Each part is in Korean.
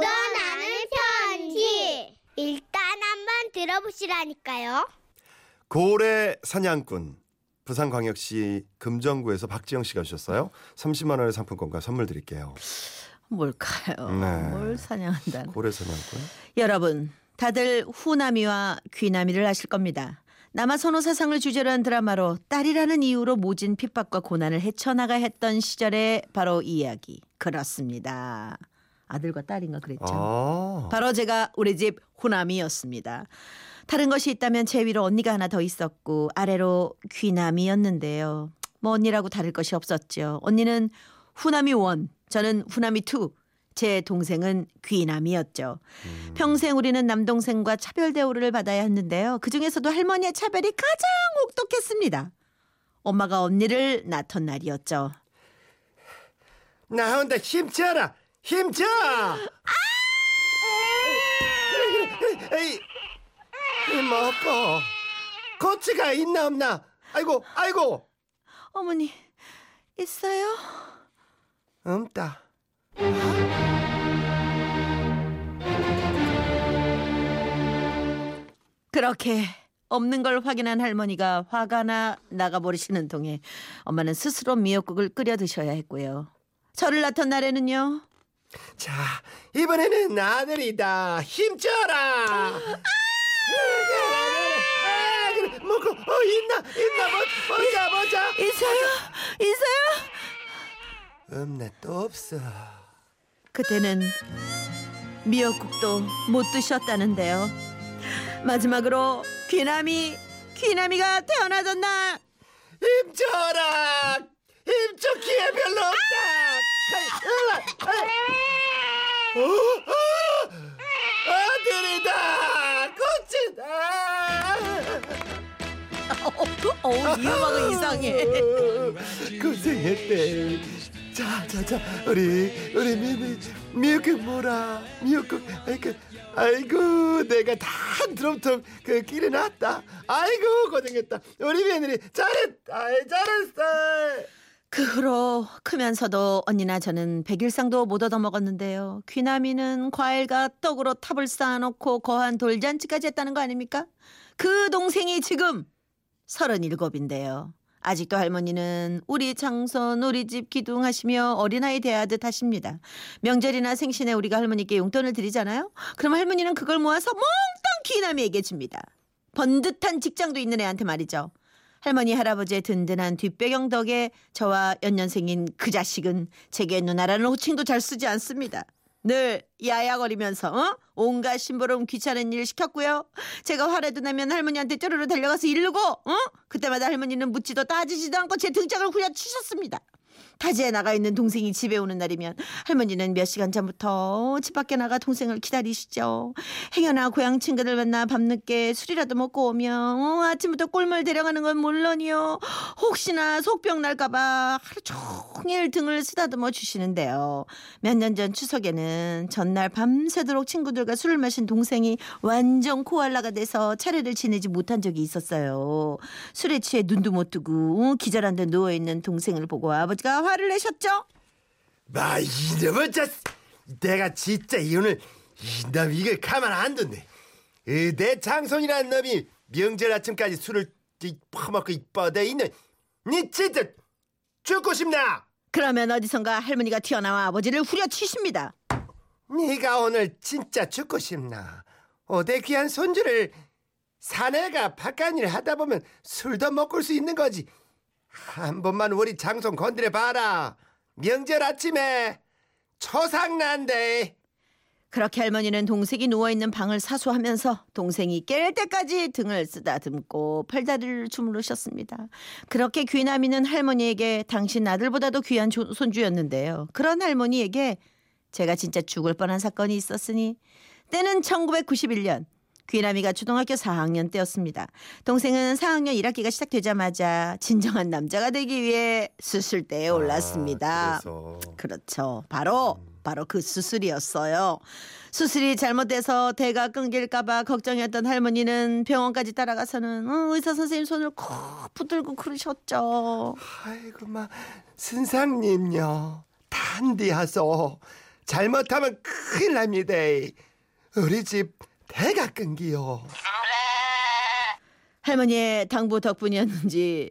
묻어나는 편지. 일단 한번 들어보시라니까요. 고래 사냥꾼 부산광역시 금정구에서 박지영 씨가 주셨어요. 30만 원의 상품권과 선물 드릴게요. 뭘까요? 네. 뭘 사냥한다. 고래 사냥꾼. 여러분, 다들 후나미와 귀나미를 아실 겁니다. 남아 선호 사상을 주제로 한 드라마로 딸이라는 이유로 모진 핍박과 고난을 헤쳐나가 했던 시절의 바로 이 이야기. 그렇습니다. 아들과 딸인가 그랬죠. 아. 바로 제가 우리 집 후남이었습니다. 다른 것이 있다면 제 위로 언니가 하나 더 있었고 아래로 귀남이었는데요. 뭐 언니라고 다를 것이 없었죠. 언니는 후남이 one, 저는 후남이 two. 제 동생은 귀남이었죠. 평생 우리는 남동생과 차별 대우를 받아야 했는데요. 그 중에서도 할머니의 차별이 가장 혹독했습니다. 엄마가 언니를 낳던 날이었죠. 나 혼자 힘줘라. 힘줘. 에이, 이 먹고 고치가 있나 없나? 아이고, 아이고, 어머니 있어요? 없다. 그렇게 없는 걸 확인한 할머니가 화가 나 나가버리시는 동에 엄마는 스스로 미역국을 끓여 드셔야 했고요. 저를 낳던 날에는요. 자, 이번에는 아들이다. 힘줘라. 아, 그래, 먹고 어 있나 있나 보, 보자 보자. 있어요? 있어요? 없네 또 없어. 그때는 미역국도 못 드셨다는데요. 마지막으로 귀남이 귀남이가 태어나던 날 힘줘라. 힘줘 기회 별로 없다. 아들이다. 꽃이다. 어우 이 음악은 이상해. 고생했대. 자, 자, 자, 우리 우리 미미 미역국 뭐라 미역국. 아이고, 아이고, 내가 다 드럼통 그 끼리 놨다. 아이고, 고생했다. 우리 며느리 잘했다. 잘했어. 그 후로 크면서도 언니나 저는 백일상도 못 얻어먹었는데요. 귀남이는 과일과 떡으로 탑을 쌓아놓고 거한 돌잔치까지 했다는 거 아닙니까? 그 동생이 지금 서른일곱인데요. 아직도 할머니는 우리 장손 우리 집 기둥하시며 어린아이 대하듯 하십니다. 명절이나 생신에 우리가 할머니께 용돈을 드리잖아요. 그럼 할머니는 그걸 모아서 몽땅 귀남이에게 줍니다. 번듯한 직장도 있는 애한테 말이죠. 할머니 할아버지의 든든한 뒷배경 덕에 저와 연년생인 그 자식은 제게 누나라는 호칭도 잘 쓰지 않습니다. 늘 야야거리면서 어? 온갖 심부름 귀찮은 일 시켰고요. 제가 화라도 나면 할머니한테 쪼르르 달려가서 이르고 어? 그때마다 할머니는 묻지도 따지지도 않고 제 등짝을 후려치셨습니다. 타지에 나가 있는 동생이 집에 오는 날이면 할머니는 몇 시간 전부터 집 밖에 나가 동생을 기다리시죠. 행여나 고향 친구들 만나 밤늦게 술이라도 먹고 오면 어, 아침부터 꿀물 데려가는 건 물론이요. 혹시나 속병 날까봐 하루 종일 등을 쓰다듬어 주시는데요. 몇 년 전 추석에는 전날 밤새도록 친구들과 술을 마신 동생이 완전 코알라가 돼서 차례를 지내지 못한 적이 있었어요. 술에 취해 눈도 못 뜨고 어, 기절한 데 누워있는 동생을 보고 아버지가 화를 내셨죠? 마 이놈의 자, 내가 진짜 이 오늘 이놈 이걸 가만 안 둔네. 이, 내 장손이라는 놈이 명절 아침까지 술을 이, 퍼먹고 이뻐대 있는. 니 진짜 죽고 싶나? 그러면 어디선가 할머니가 튀어나와 아버지를 후려치십니다. 네가 오늘 진짜 죽고 싶나? 어내 귀한 손주를 사내가 바깥일 하다 보면 술도 먹을 수 있는 거지. 한 번만 우리 장손 건드려 봐라. 명절 아침에 초상난데. 그렇게 할머니는 동생이 누워있는 방을 사수하면서 동생이 깰 때까지 등을 쓰다듬고 팔다리를 주무르셨습니다. 그렇게 귀남이는 할머니에게 당신 아들보다도 귀한 조- 손주였는데요. 그런 할머니에게 제가 진짜 죽을 뻔한 사건이 있었으니 때는 1991년 귀남이가 초등학교 4학년 때였습니다. 동생은 4학년 1학기가 시작되자마자 진정한 남자가 되기 위해 수술대에 올랐습니다. 아. 그렇죠. 바로 바로 그 수술이었어요. 수술이 잘못돼서 대가 끊길까봐 걱정했던 할머니는 병원까지 따라가서는 어, 의사 선생님 손을 콕 붙들고 그러셨죠. 아이고 마 선생님요 단디하소 잘못하면 큰일 납니다. 우리 집 대가 끊기요. 할머니의 당부 덕분이었는지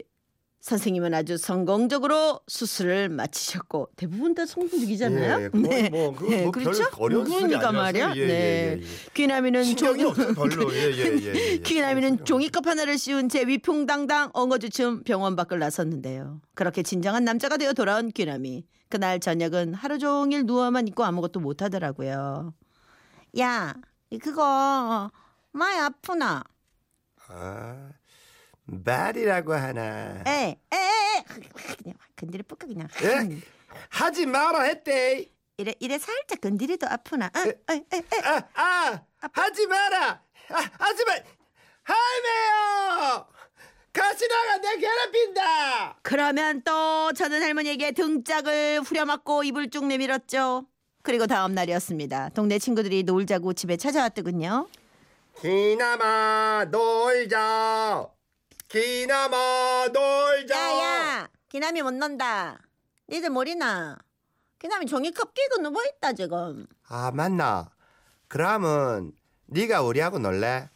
선생님은 아주 성공적으로 수술을 마치셨고 대부분 다 성공적이잖아요. 예, 거의 뭐, 그거 뭐별 어려운 수술이 그러니까 아니었어요. 말이야. 예, 네. 예, 예, 예. 귀남이는 신경이 종- 없어 별로. 예, 예, 예, 예, 예. 귀남이는 종이컵 하나를 씌운 채 위풍당당 엉거주춤 병원 밖을 나섰는데요. 그렇게 진정한 남자가 되어 돌아온 귀남이 그날 저녁은 하루 종일 누워만 있고 아무것도 못 하더라고요. 야, 그거 많이 아프나? 아, 말이라고 하나. 에, 에, 에, 그냥 건드려 뿌까 그냥. 예? 하지 마라 했대. 이래 이래 살짝 건드려도 아프나? 어, 에, 에, 에. 아, 아, 하지 마라. 아, 하지 마. 할매요. 가시나가 내 괴롭힌다. 그러면 또 저는 할머니에게 등짝을 후려맞고 입을 쭉 내밀었죠. 그리고 다음 날이었습니다. 동네 친구들이 놀자고 집에 찾아왔더군요. 기나마 놀자. 기나마 놀자. 야야, 기남이 못 논다. 니들 모리나? 기남이 종이컵 끼고 누워 있다 지금. 아 맞나? 그러면 네가 우리하고 놀래?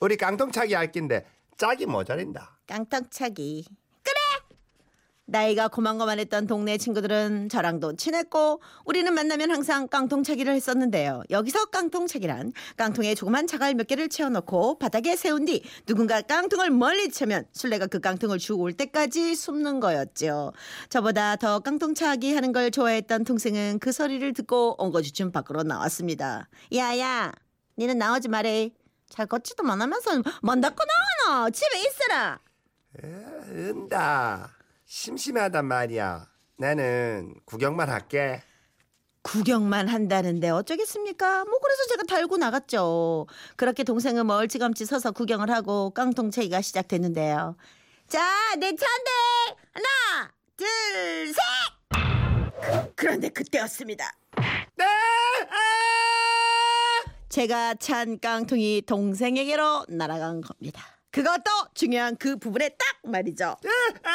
우리 깡통차기 할 낀데 짝이 모자린다. 깡통차기. 나이가 고만고만했던 동네 친구들은 저랑도 친했고 우리는 만나면 항상 깡통차기를 했었는데요. 여기서 깡통차기란 깡통에 조그만 자갈 몇 개를 채워놓고 바닥에 세운 뒤 누군가 깡통을 멀리 채면 술래가 그 깡통을 주고 올 때까지 숨는 거였죠. 저보다 더 깡통차기 하는 걸 좋아했던 동생은 그 소리를 듣고 엉거주춤 밖으로 나왔습니다. 야야, 니는 나오지 말해. 잘 걷지도 못하면서 뭔 닫고 나와너 집에 있어라. 에, 은다. 심심하단 말이야. 나는 구경만 할게. 구경만 한다는데 어쩌겠습니까? 뭐 그래서 제가 달고 나갔죠. 그렇게 동생은 멀찌감치 서서 구경을 하고 깡통차기가 시작됐는데요. 자, 내 차인데 하나, 둘, 셋. 그 런데 그때였습니다. 네! 아! 제가 찬 깡통이 동생에게로 날아간 겁니다. 그것도 중요한 그 부분에 딱 말이죠. 아,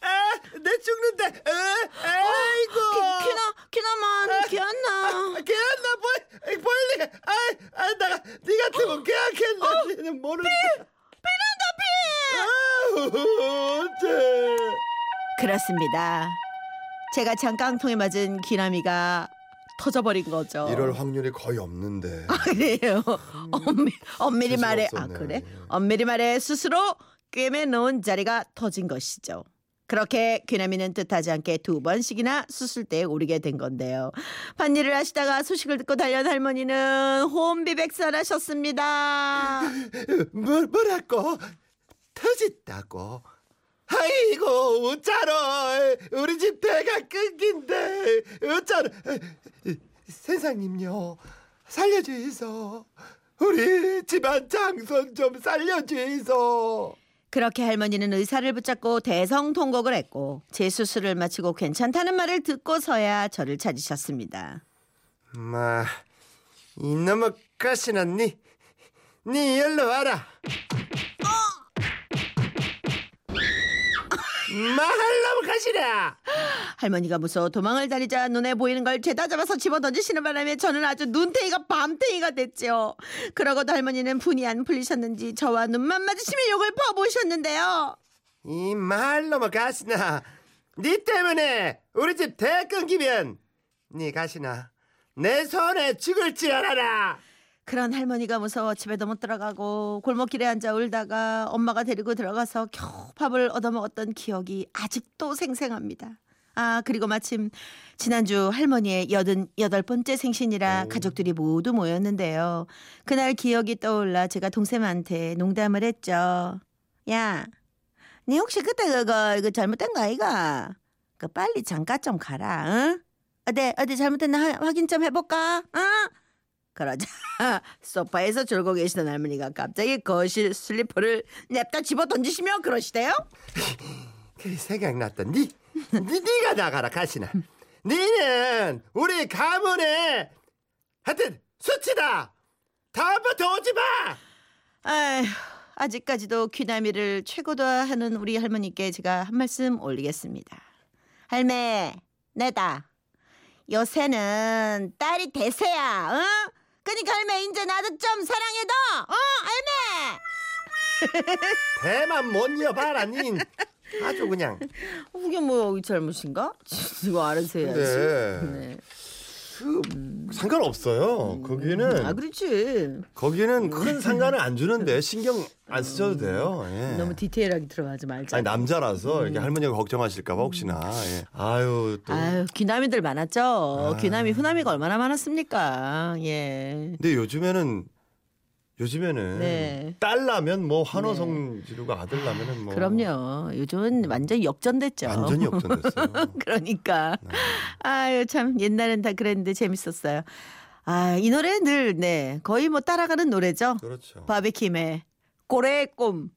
아, 내 죽는다. 아, 아이고. 키, 키나, 키나만, 키안나. 걔나 보이 보일리. 아, 아, 나, 네 같으면 계약했나? 니는 모르는데. 비난다 비. 아우, 어째. 그렇습니다. 제가 찬 깡통에 맞은 기남이가 터져버린 거죠. 이럴 확률이 거의 없는데. 그래요. 엄밀, 엄밀히 말해 아. 그래? 엄밀히 말해 스스로 꿰매 놓은 자리가 터진 것이죠. 그렇게 귀남이는 뜻하지 않게 두 번씩이나 수술대에 오르게 된 건데요. 반일을 하시다가 소식을 듣고 달려온 할머니는 혼비백산하셨습니다. 뭐, 뭐라고? 터졌다고? 아이고 어쩌러 우리 집 대가 끊긴데 어쩌러 세상님요 살려주이소. 우리 집안 장손 좀 살려주이소. 그렇게 할머니는 의사를 붙잡고 대성통곡을 했고 제 수술을 마치고 괜찮다는 말을 듣고서야 저를 찾으셨습니다. 마 이놈의 가시나 니, 니 일로 와라 마할놈 가시라 할머니가 무서워 도망을 다니자 눈에 보이는 걸 죄다 잡아서 집어 던지시는 바람에 저는 아주 눈탱이가 밤탱이가 됐죠. 그러고도 할머니는 분이 안 풀리셨는지 저와 눈만 마주치며 욕을 퍼부으셨는데요. 이 말놈의 가시나. 니 때문에 우리 집 대 끊기면. 니 가시나. 내 손에 죽을 줄 알아라 그런 할머니가 무서워 집에도 못 들어가고 골목길에 앉아 울다가 엄마가 데리고 들어가서 겨우 밥을 얻어먹었던 기억이 아직도 생생합니다. 아 그리고 마침 지난주 할머니의 여든 여덟 번째 생신이라 오. 가족들이 모두 모였는데요. 그날 기억이 떠올라 제가 동생한테 농담을 했죠. 야, 네 혹시 그때 그거 이거 잘못된 거 아이가? 그 빨리 장가 좀 가라. 응? 어디 어디 잘못됐나 하- 확인 좀 해볼까? 응? 그러자 소파에서 졸고 계시던 할머니가 갑자기 거실 슬리퍼를 냅다 집어 던지시며 그러시대요. 그 생각났다 니, 니 니가 나가라 가시나 니는 우리 가문의 하여튼 수치다 다음부터 오지 마 아휴, 아직까지도 귀나미를 최고다 하는 우리 할머니께 제가 한 말씀 올리겠습니다. 할매, 내다. 요새는 딸이 대세야. 어? 그니까 할매 이제 나도 좀 사랑해도. 어? 할매. 대만 못 이어봐라 닌 아주 그냥 이게 뭐 잘못인가? 이거 알아서 해야지. 근데 네. 그 상관없어요 거기는 아 그렇지. 거기는 큰 상관을 안 주는데 신경 안 쓰셔도 돼요 예. 너무 디테일하게 들어가지 말자. 아니 남자라서 이렇게 할머니가 걱정하실까봐 혹시나 예. 아유 또 아유 귀남이들 많았죠. 아. 귀남이 후남이가 얼마나 많았습니까? 예. 근데 요즘에는 요즘에는 네. 딸 나면 뭐 환호성 지르고 아들 나면은 뭐 그럼요. 요즘은 완전 역전됐죠. 완전히 역전됐어요. 그러니까 네. 아유 참 옛날엔 다 그랬는데 재밌었어요. 아 이 노래 늘 네 거의 뭐 따라가는 노래죠. 그렇죠. 바베킴의 꼬레의 꿈.